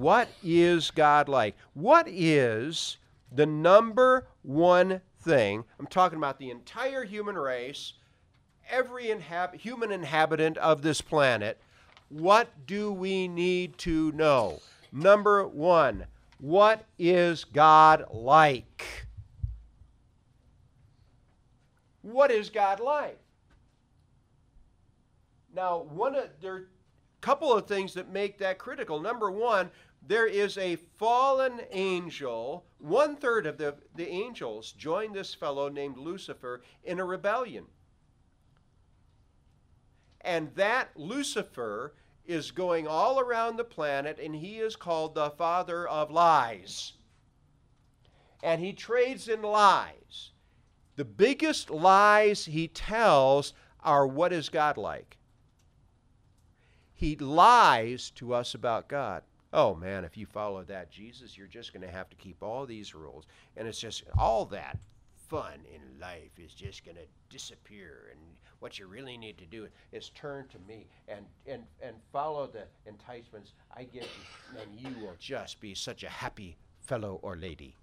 What is God like? What is the number one thing? I'm talking about the entire human race, every inhab- human inhabitant of this planet. What do we need to know? Number one, what is God like? What is God like? Now, one of, there are a couple of things that make that critical. Number one, there is a fallen angel. One third of the, the angels joined this fellow named Lucifer in a rebellion. And that Lucifer is going all around the planet, and he is called the father of lies. And he trades in lies. The biggest lies he tells are what is God like? He lies to us about God. Oh man, if you follow that Jesus, you're just going to have to keep all these rules. And it's just all that fun in life is just going to disappear. And what you really need to do is turn to me and, and, and follow the enticements I give you, and you will just be such a happy fellow or lady.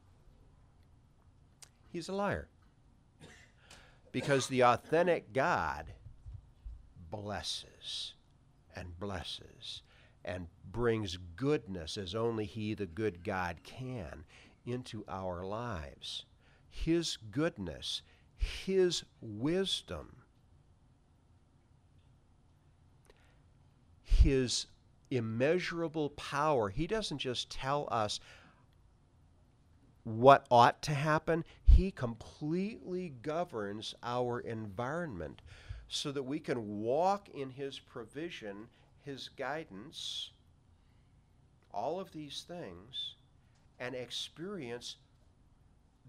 He's a liar. Because the authentic God blesses and blesses and brings goodness as only He, the good God, can into our lives. His goodness, His wisdom, His immeasurable power. He doesn't just tell us what ought to happen, He completely governs our environment so that we can walk in His provision his guidance, all of these things, and experience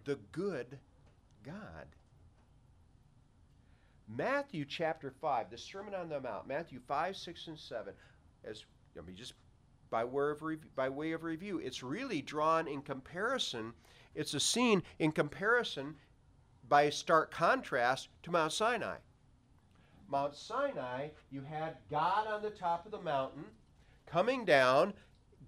the good God. Matthew chapter 5, the Sermon on the Mount, Matthew 5, 6, and 7, as I mean, just by way of review, by way of review, it's really drawn in comparison. It's a scene in comparison by stark contrast to Mount Sinai. Mount Sinai, you had God on the top of the mountain coming down,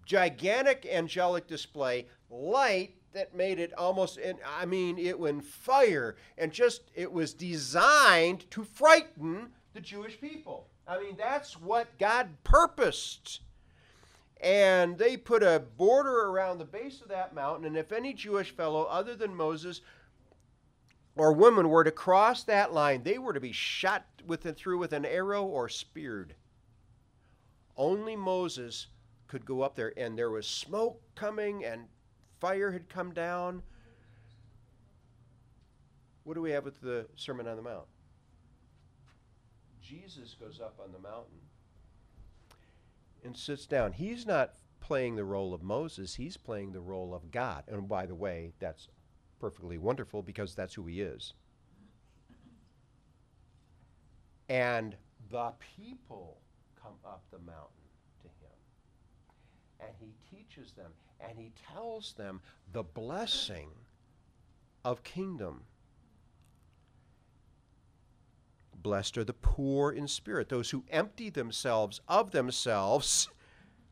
gigantic angelic display, light that made it almost I mean it went fire and just it was designed to frighten the Jewish people. I mean that's what God purposed. And they put a border around the base of that mountain and if any Jewish fellow other than Moses or women were to cross that line, they were to be shot with and through with an arrow or speared. Only Moses could go up there, and there was smoke coming, and fire had come down. What do we have with the Sermon on the Mount? Jesus goes up on the mountain and sits down. He's not playing the role of Moses, he's playing the role of God. And by the way, that's perfectly wonderful because that's who he is. And the people come up the mountain to him. And he teaches them and he tells them the blessing of kingdom. Blessed are the poor in spirit, those who empty themselves of themselves,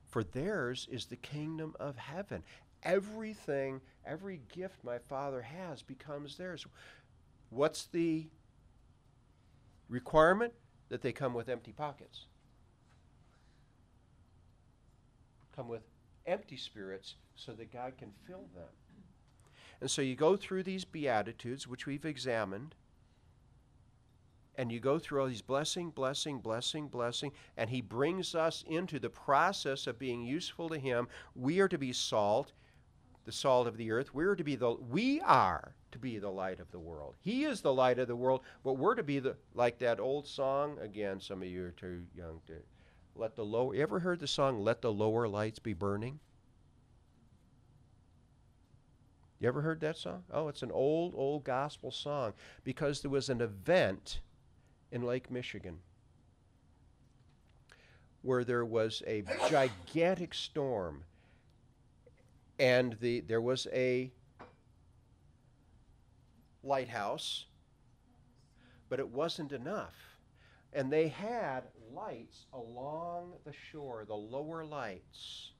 for theirs is the kingdom of heaven everything, every gift my Father has becomes theirs. What's the requirement? That they come with empty pockets. Come with empty spirits so that God can fill them. And so you go through these Beatitudes, which we've examined, and you go through all these blessing, blessing, blessing, blessing, and He brings us into the process of being useful to Him. We are to be salt the salt of the earth. We're to be the we are to be the light of the world. He is the light of the world, but we're to be the like that old song again. Some of you are too young to let the low. You ever heard the song "Let the Lower Lights Be Burning"? You ever heard that song? Oh, it's an old, old gospel song because there was an event in Lake Michigan where there was a gigantic storm and the there was a lighthouse, but it wasn't enough. And they had lights along the shore, the lower lights.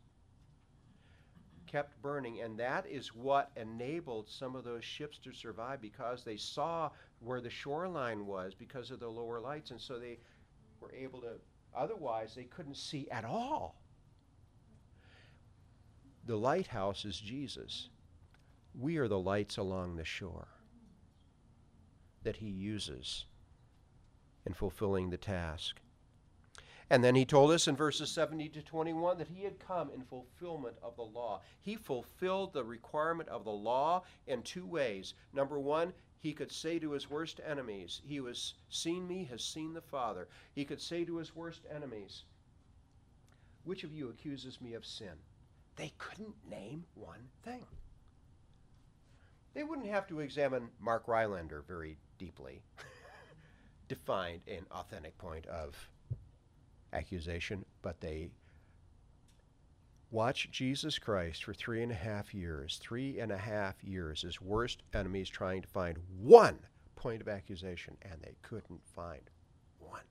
kept burning. And that is what enabled some of those ships to survive because they saw where the shoreline was because of the lower lights. And so they were able to, otherwise, they couldn't see at all. The lighthouse is Jesus. We are the lights along the shore that he uses in fulfilling the task. And then he told us in verses 70 to 21 that he had come in fulfillment of the law. He fulfilled the requirement of the law in two ways. Number one, he could say to his worst enemies, He who has seen me has seen the Father. He could say to his worst enemies, Which of you accuses me of sin? They couldn't name one thing. They wouldn't have to examine Mark Rylander very deeply to find an authentic point of accusation, but they watch Jesus Christ for three and a half years, three and a half years, his worst enemies trying to find one point of accusation, and they couldn't find one.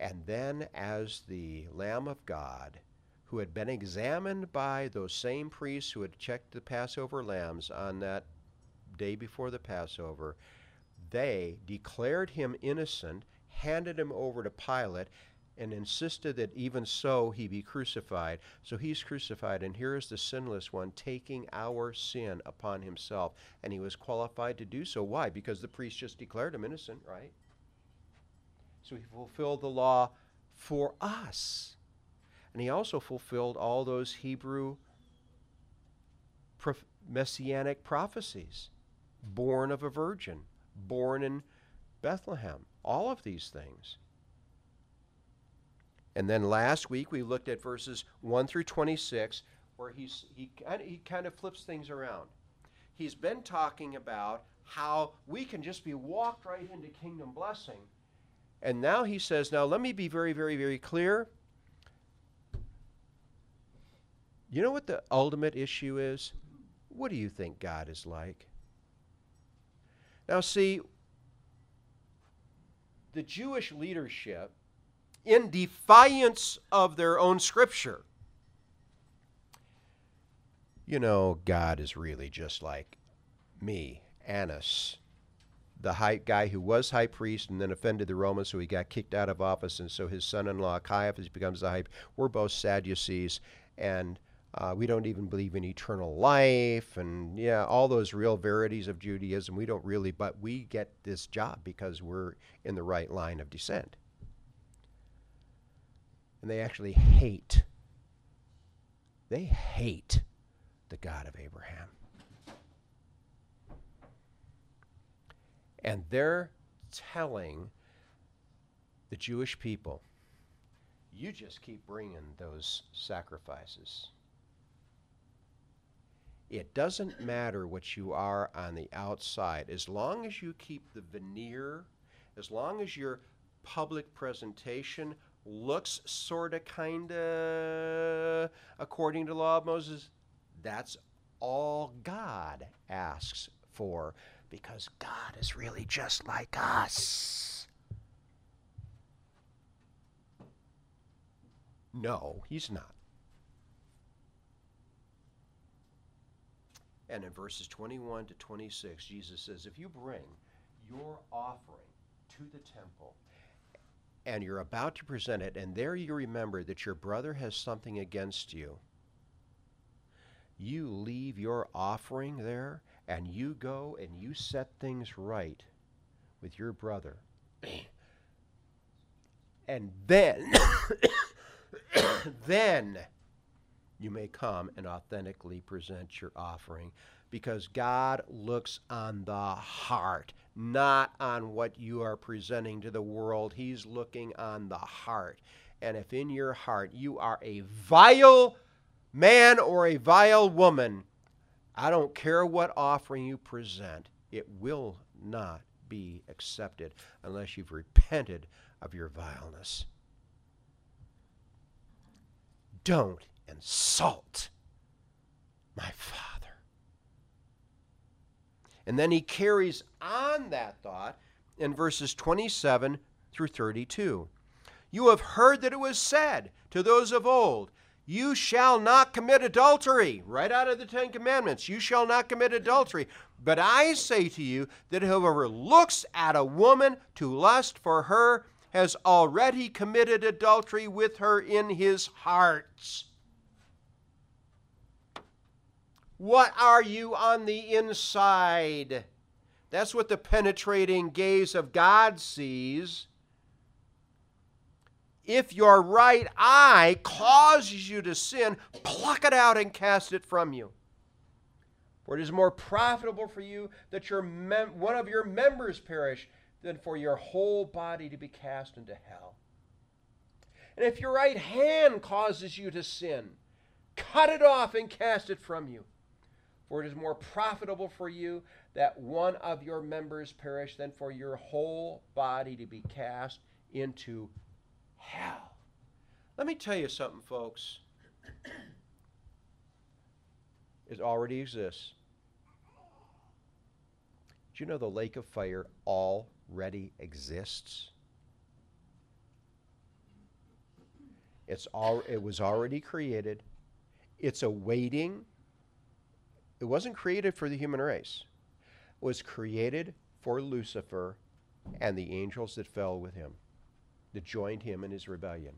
And then, as the Lamb of God, who had been examined by those same priests who had checked the Passover lambs on that day before the Passover, they declared him innocent, handed him over to Pilate, and insisted that even so he be crucified. So he's crucified, and here is the sinless one taking our sin upon himself. And he was qualified to do so. Why? Because the priest just declared him innocent, right? So he fulfilled the law for us. And he also fulfilled all those Hebrew prof- messianic prophecies born of a virgin, born in Bethlehem. All of these things. And then last week we looked at verses 1 through 26, where he's, he, he kind of flips things around. He's been talking about how we can just be walked right into kingdom blessing. And now he says, Now let me be very, very, very clear. You know what the ultimate issue is? What do you think God is like? Now, see, the Jewish leadership in defiance of their own scripture. You know, God is really just like me, Annas, the high guy who was high priest and then offended the Romans, so he got kicked out of office, and so his son-in-law Caiaphas becomes the high. We're both Sadducees, and uh, we don't even believe in eternal life, and yeah, all those real verities of Judaism. We don't really, but we get this job because we're in the right line of descent and they actually hate. They hate the God of Abraham. And they're telling the Jewish people, you just keep bringing those sacrifices. It doesn't matter what you are on the outside, as long as you keep the veneer, as long as your public presentation looks sort of kind of according to the law of Moses, that's all God asks for because God is really just like us. No, he's not. And in verses 21 to 26, Jesus says, If you bring your offering to the temple and you're about to present it, and there you remember that your brother has something against you, you leave your offering there and you go and you set things right with your brother. and then, then you may come and authentically present your offering because God looks on the heart, not on what you are presenting to the world. He's looking on the heart. And if in your heart you are a vile man or a vile woman, I don't care what offering you present, it will not be accepted unless you've repented of your vileness. Don't insult my Father. And then he carries on that thought in verses 27 through 32. You have heard that it was said to those of old, You shall not commit adultery. Right out of the Ten Commandments. You shall not commit adultery. But I say to you that whoever looks at a woman to lust for her has already committed adultery with her in his heart. What are you on the inside? That's what the penetrating gaze of God sees. If your right eye causes you to sin, pluck it out and cast it from you. For it is more profitable for you that your mem- one of your members perish than for your whole body to be cast into hell. And if your right hand causes you to sin, cut it off and cast it from you. For it is more profitable for you that one of your members perish than for your whole body to be cast into hell. Let me tell you something, folks. It already exists. Do you know the lake of fire already exists? It's all, it was already created. It's awaiting. It wasn't created for the human race. It was created for Lucifer and the angels that fell with him that joined him in his rebellion.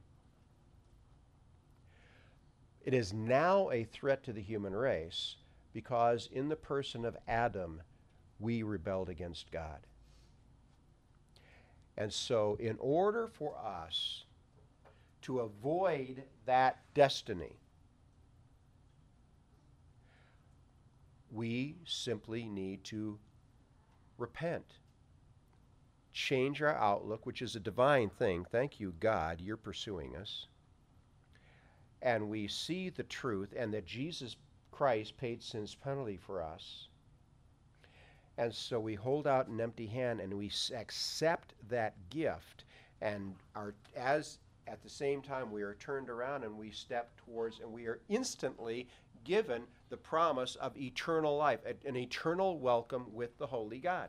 It is now a threat to the human race because, in the person of Adam, we rebelled against God. And so, in order for us to avoid that destiny, we simply need to repent change our outlook, which is a divine thing. Thank you, God, you're pursuing us. And we see the truth and that Jesus Christ paid sin's penalty for us. And so we hold out an empty hand and we accept that gift. And are, as at the same time we are turned around and we step towards, and we are instantly given the promise of eternal life, an eternal welcome with the Holy God.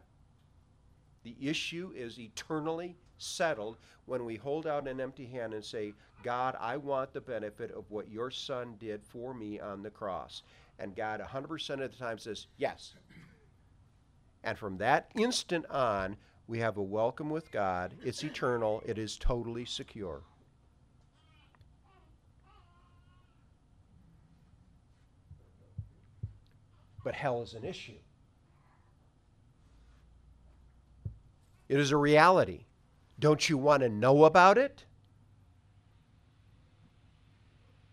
The issue is eternally settled when we hold out an empty hand and say, God, I want the benefit of what your son did for me on the cross. And God 100% of the time says, yes. And from that instant on, we have a welcome with God. It's eternal, it is totally secure. But hell is an issue. It is a reality. Don't you want to know about it?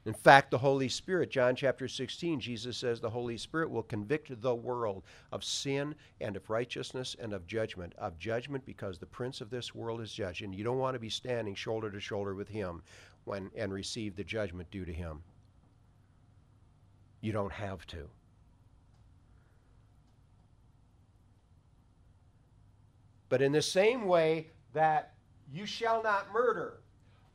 In fact, the Holy Spirit, John chapter 16, Jesus says the Holy Spirit will convict the world of sin and of righteousness and of judgment. Of judgment because the prince of this world is judged. And you don't want to be standing shoulder to shoulder with him when, and receive the judgment due to him. You don't have to. But in the same way that you shall not murder,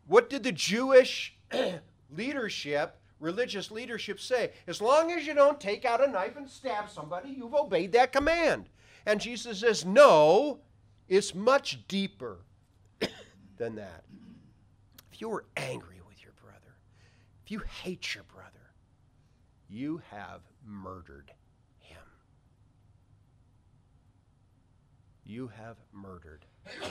what did the Jewish leadership, religious leadership say? As long as you don't take out a knife and stab somebody, you've obeyed that command. And Jesus says, no, it's much deeper than that. If you were angry with your brother, if you hate your brother, you have murdered You have murdered him.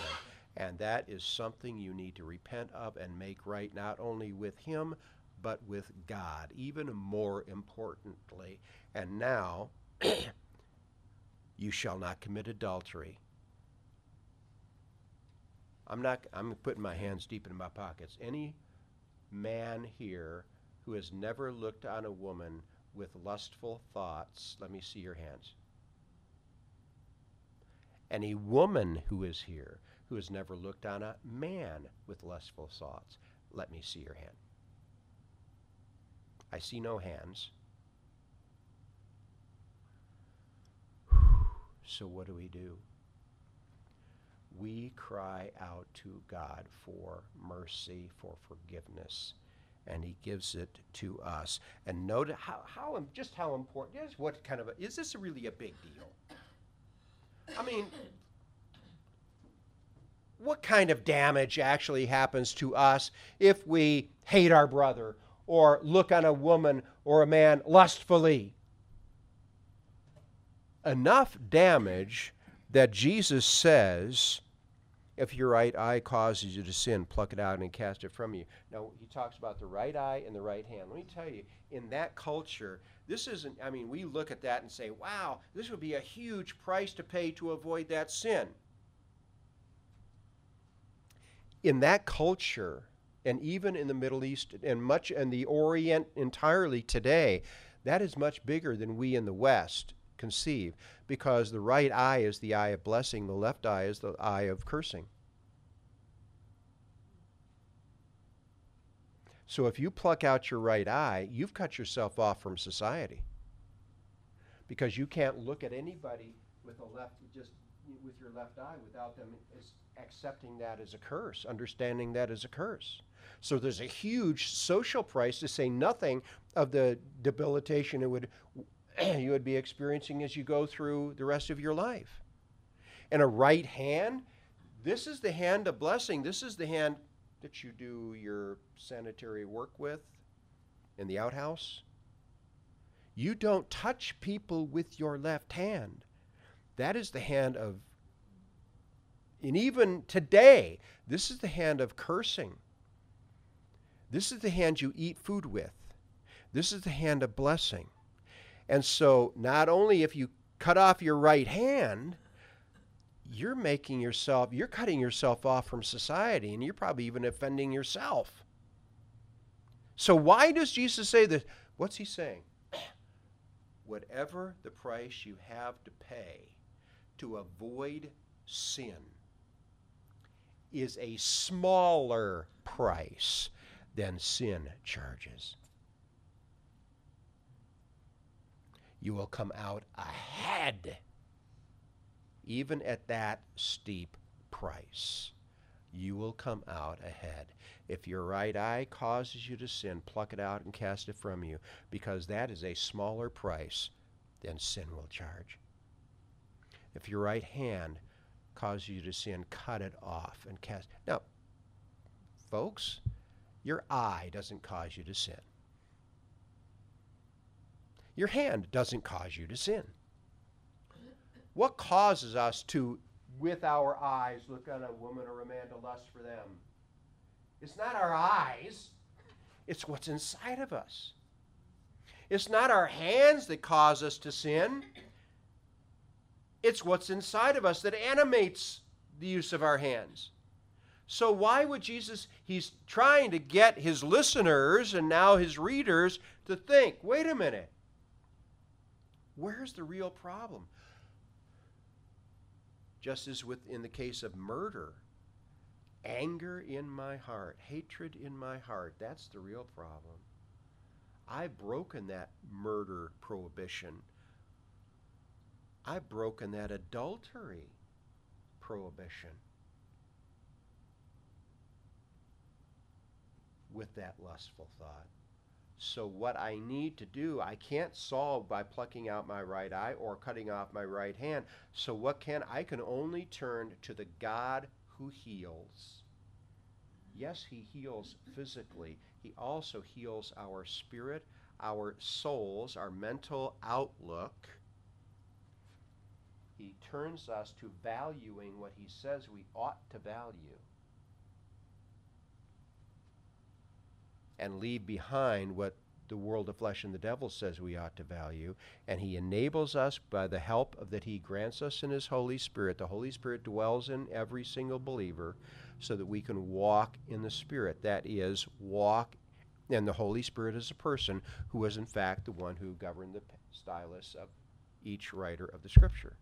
And that is something you need to repent of and make right, not only with him, but with God, even more importantly. And now, you shall not commit adultery. I'm not I'm putting my hands deep in my pockets. Any man here who has never looked on a woman with lustful thoughts, let me see your hands any woman who is here who has never looked on a man with lustful thoughts. Let me see your hand. I see no hands. So, what do we do? We cry out to God for mercy, for forgiveness, and He gives it to us. And note how, how just how important is what kind of a, is this really a big deal? I mean, what kind of damage actually happens to us if we hate our brother or look on a woman or a man lustfully. Enough damage that Jesus says, if your right eye causes you to sin, pluck it out and cast it from you. Now, he talks about the right eye and the right hand. Let me tell you, in that culture, this isn't, I mean, we look at that and say, wow, this would be a huge price to pay to avoid that sin. In that culture, and even in the Middle East and much in the Orient entirely today, that is much bigger than we in the West conceive because the right eye is the eye of blessing, the left eye is the eye of cursing. So if you pluck out your right eye, you've cut yourself off from society. Because you can't look at anybody with a left just with your left eye without them accepting that as a curse, understanding that as a curse. So there's a huge social price to say nothing of the debilitation it would you would be experiencing as you go through the rest of your life. And a right hand, this is the hand of blessing. This is the hand that you do your sanitary work with in the outhouse. You don't touch people with your left hand. That is the hand of, and even today, this is the hand of cursing. This is the hand you eat food with. This is the hand of blessing. And so, not only if you cut off your right hand, you're making yourself, you're cutting yourself off from society, and you're probably even offending yourself. So, why does Jesus say this? What's he saying? Whatever the price you have to pay to avoid sin is a smaller price than sin charges. You will come out ahead, even at that steep price. You will come out ahead. If your right eye causes you to sin, pluck it out and cast it from you, because that is a smaller price than sin will charge. If your right hand causes you to sin, cut it off and cast. Now, folks, your eye doesn't cause you to sin. Your hand doesn't cause you to sin. What causes us to, with our eyes, look on a woman or a man to lust for them? It's not our eyes, it's what's inside of us. It's not our hands that cause us to sin, it's what's inside of us that animates the use of our hands. So, why would Jesus? He's trying to get his listeners and now his readers to think wait a minute, where's the real problem? Just as with in the case of murder, anger in my heart, hatred in my heart, that's the real problem. I've broken that murder prohibition. I've broken that adultery prohibition. with that lustful thought. So, what I need to do, I can't solve by plucking out my right eye or cutting off my right hand. So, what can I can only turn to the God who heals. Yes, He heals physically, He also heals our spirit, our souls, our mental outlook. He turns us to valuing what He says we ought to value. And leave behind what the world of flesh and the devil says we ought to value. And he enables us by the help of that he grants us in his Holy Spirit. The Holy Spirit dwells in every single believer so that we can walk in the Spirit. That is, walk, and the Holy Spirit is a person who is, in fact, the one who governed the stylus of each writer of the Scripture.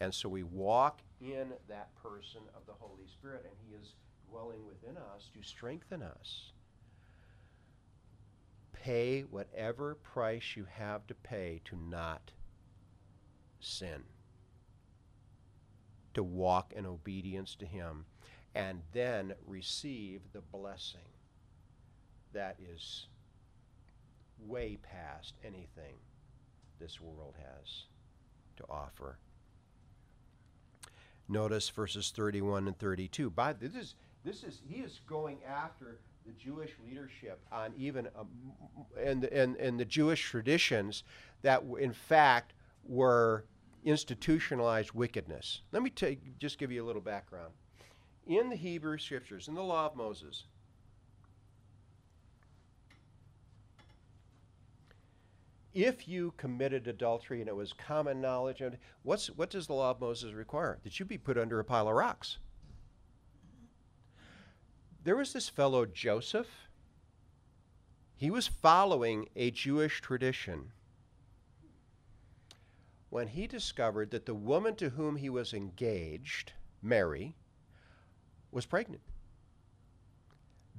And so we walk in that person of the Holy Spirit, and he is dwelling within us to strengthen us pay whatever price you have to pay to not sin, to walk in obedience to Him, and then receive the blessing that is way past anything this world has to offer. Notice verses 31 and 32. By this is this is he is going after the Jewish leadership on even um, and, and, and the Jewish traditions that in fact were institutionalized wickedness. Let me take, just give you a little background. In the Hebrew scriptures, in the law of Moses, if you committed adultery and it was common knowledge, what's, what does the law of Moses require? That you be put under a pile of rocks. There was this fellow Joseph. He was following a Jewish tradition when he discovered that the woman to whom he was engaged, Mary, was pregnant.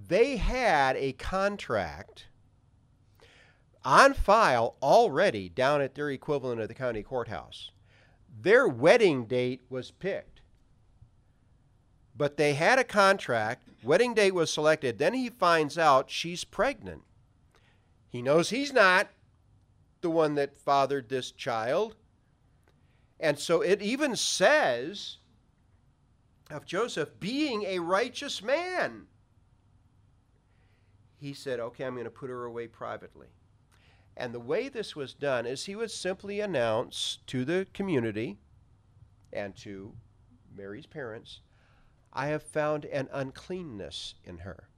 They had a contract on file already down at their equivalent of the county courthouse. Their wedding date was picked. But they had a contract, wedding date was selected, then he finds out she's pregnant. He knows he's not the one that fathered this child. And so it even says of Joseph being a righteous man. He said, Okay, I'm going to put her away privately. And the way this was done is he would simply announce to the community and to Mary's parents, I have found an uncleanness in her.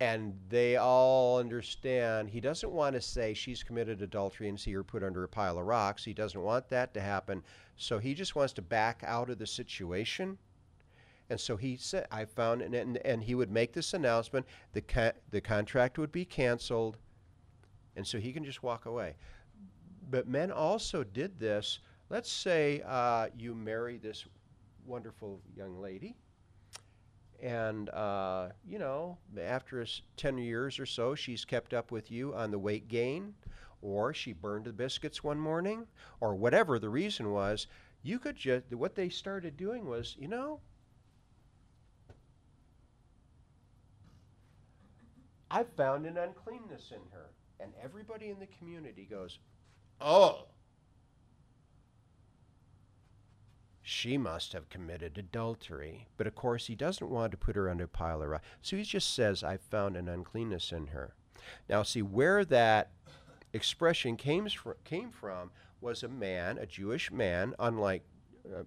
And they all understand he doesn't want to say she's committed adultery and see her put under a pile of rocks. He doesn't want that to happen. So he just wants to back out of the situation and so he said, I found, and, and, and he would make this announcement the, the contract would be canceled, and so he can just walk away. But men also did this. Let's say uh, you marry this wonderful young lady, and uh, you know, after 10 years or so, she's kept up with you on the weight gain, or she burned the biscuits one morning, or whatever the reason was. You could just, what they started doing was, you know, I found an uncleanness in her. And everybody in the community goes, Oh, she must have committed adultery. But of course, he doesn't want to put her under a pile of. So he just says, I found an uncleanness in her. Now, see, where that expression came, fr- came from was a man, a Jewish man, unlike uh,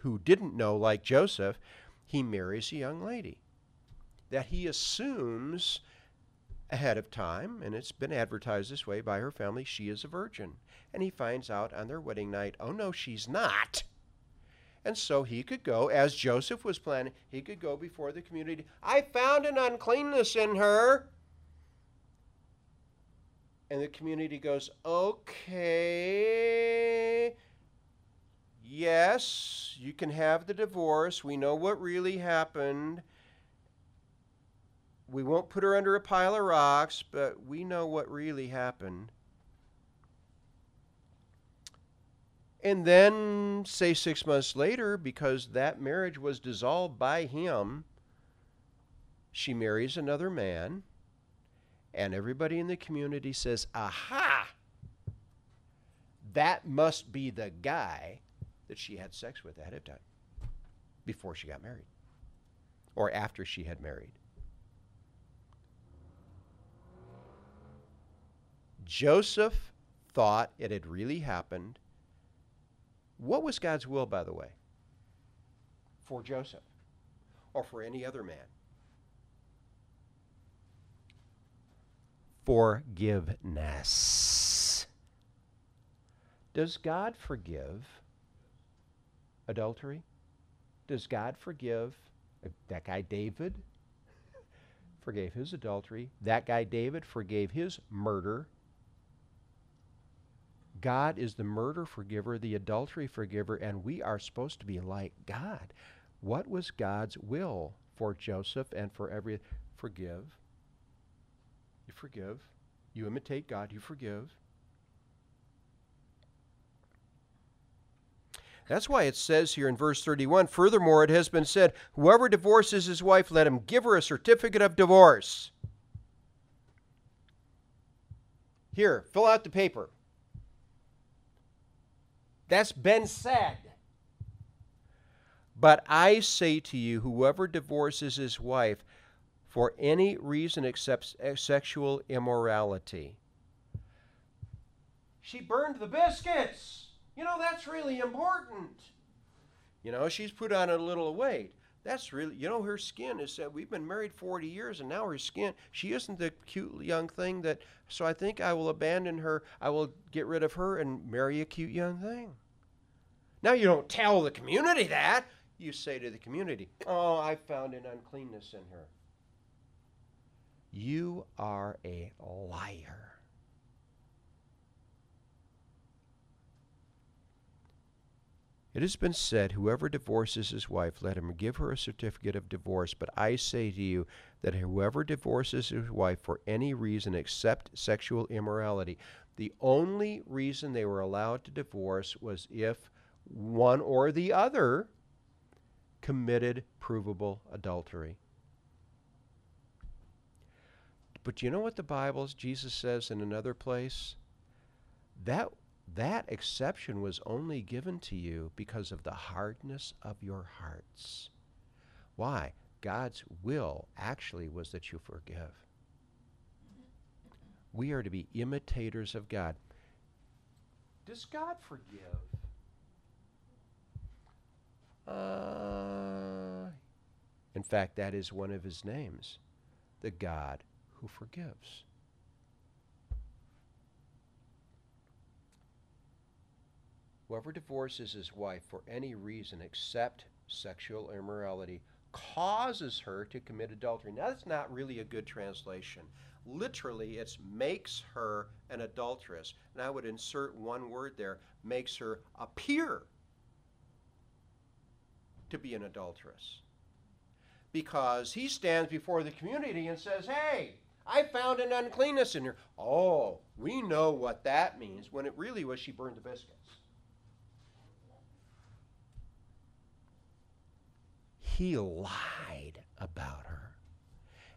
who didn't know, like Joseph, he marries a young lady that he assumes ahead of time, and it's been advertised this way by her family, she is a virgin. And he finds out on their wedding night, oh no, she's not. And so he could go, as Joseph was planning, he could go before the community. I found an uncleanness in her. And the community goes, okay, yes, you can have the divorce. We know what really happened we won't put her under a pile of rocks, but we know what really happened. And then, say six months later, because that marriage was dissolved by him, she marries another man, and everybody in the community says, Aha! That must be the guy that she had sex with ahead of time, before she got married, or after she had married. Joseph thought it had really happened. What was God's will, by the way, for Joseph or for any other man? Forgiveness. Does God forgive adultery? Does God forgive uh, that guy David? Forgave his adultery. That guy David forgave his murder God is the murder forgiver, the adultery forgiver, and we are supposed to be like God. What was God's will for Joseph and for every forgive? You forgive. You imitate God, you forgive. That's why it says here in verse 31 Furthermore, it has been said, Whoever divorces his wife, let him give her a certificate of divorce. Here, fill out the paper. That's been said. But I say to you, whoever divorces his wife for any reason except sexual immorality. She burned the biscuits. You know, that's really important. You know, she's put on a little weight. That's really, you know, her skin is said, we've been married 40 years and now her skin, she isn't the cute young thing that, so I think I will abandon her. I will get rid of her and marry a cute young thing. Now, you don't tell the community that. You say to the community, oh, I found an uncleanness in her. You are a liar. It has been said, Whoever divorces his wife, let him give her a certificate of divorce. But I say to you that whoever divorces his wife for any reason except sexual immorality, the only reason they were allowed to divorce was if one or the other committed provable adultery. But you know what the Bible, Jesus says in another place? That that exception was only given to you because of the hardness of your hearts. Why? God's will actually was that you forgive. We are to be imitators of God. Does God forgive? Uh, in fact, that is one of his names the God who forgives. Whoever divorces his wife for any reason except sexual immorality causes her to commit adultery. Now, that's not really a good translation. Literally, it's makes her an adulteress. And I would insert one word there makes her appear to be an adulteress. Because he stands before the community and says, Hey, I found an uncleanness in her. Oh, we know what that means when it really was she burned the biscuits. He lied about her.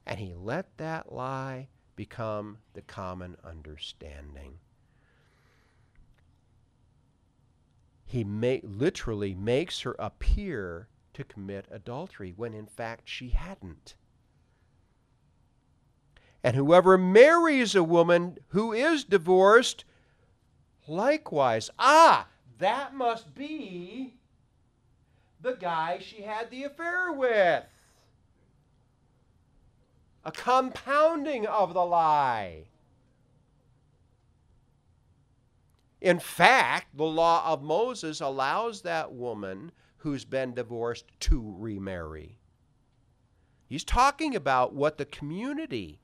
And he let that lie become the common understanding. He literally makes her appear to commit adultery when in fact she hadn't. And whoever marries a woman who is divorced, likewise, ah, that must be the guy she had the affair with. A compounding of the lie. In fact, the law of Moses allows that woman who's been divorced to remarry. He's talking about what the community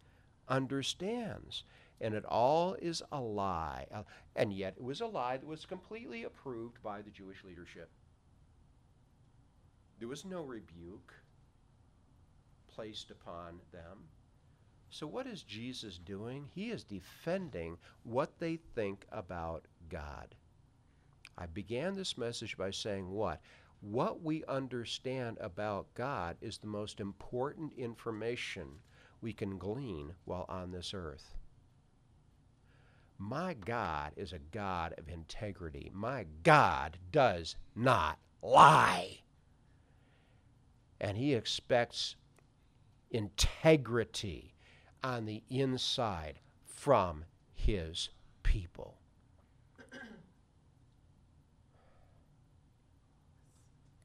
understands. And it all is a lie. And yet, it was a lie that was completely approved by the Jewish leadership. There was no rebuke placed upon them. So, what is Jesus doing? He is defending what they think about God. I began this message by saying what? What we understand about God is the most important information we can glean while on this earth. My God is a God of integrity. My God does not lie and he expects integrity on the inside from his people.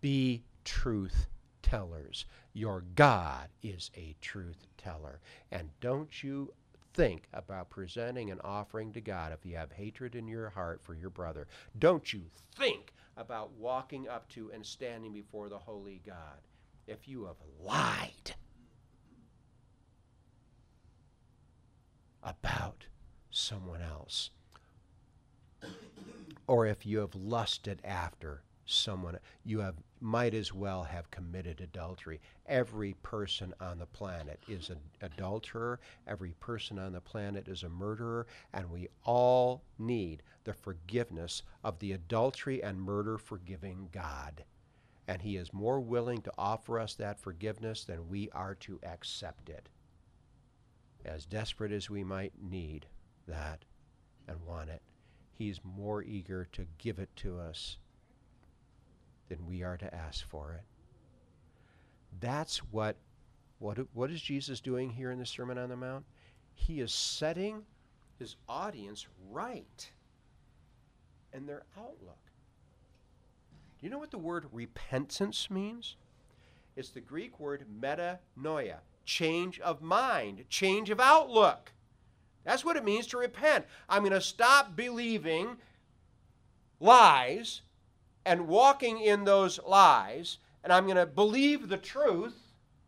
Be truth tellers. Your God is a truth teller. And don't you think about presenting an offering to God if you have hatred in your heart for your brother. Don't you think about walking up to and standing before the holy God if you have lied about someone else, or if you have lusted after someone, you have might as well have committed adultery. Every person on the planet is an adulterer. Every person on the planet is a murderer, and we all need the forgiveness of the adultery and murder forgiving God and He is more willing to offer us that forgiveness than we are to accept it. As desperate as we might need that and want it, He's more eager to give it to us than we are to ask for it. That's what, what, what is Jesus doing here in the Sermon on the Mount? He is setting his audience right in their outlook. Do you know what the word repentance means? It's the Greek word metanoia, change of mind, change of outlook. That's what it means to repent. I'm going to stop believing lies and walking in those lies, and I'm going to believe the truth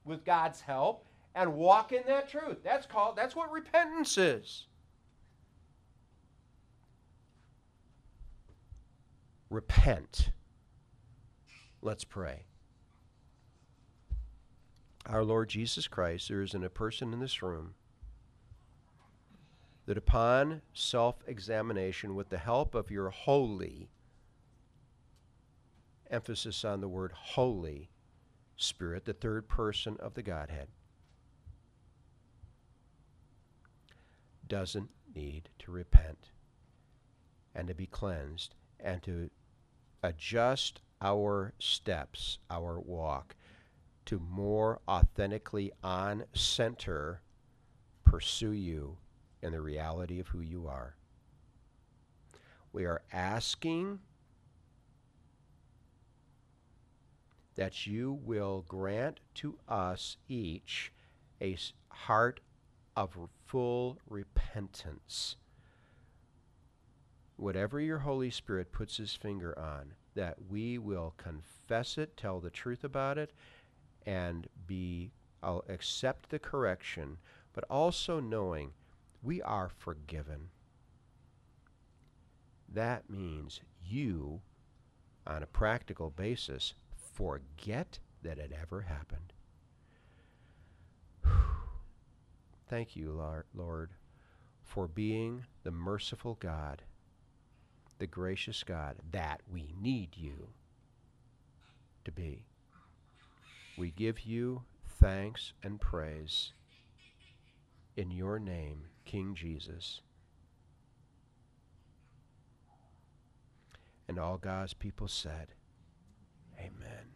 with God's help and walk in that truth. That's called that's what repentance is. Repent. Let's pray. Our Lord Jesus Christ, there isn't a person in this room that upon self examination, with the help of your holy, emphasis on the word holy, Spirit, the third person of the Godhead, doesn't need to repent and to be cleansed and to adjust our steps, our walk, to more authentically on center pursue you in the reality of who you are. We are asking that you will grant to us each a heart of full repentance. Whatever your Holy Spirit puts his finger on, that we will confess it, tell the truth about it, and be I'll accept the correction, but also knowing we are forgiven. That means you, on a practical basis, forget that it ever happened. Thank you, Lord, for being the merciful God, the gracious God that we need you to be. We give you thanks and praise in your name, King Jesus. And all God's people said, Amen.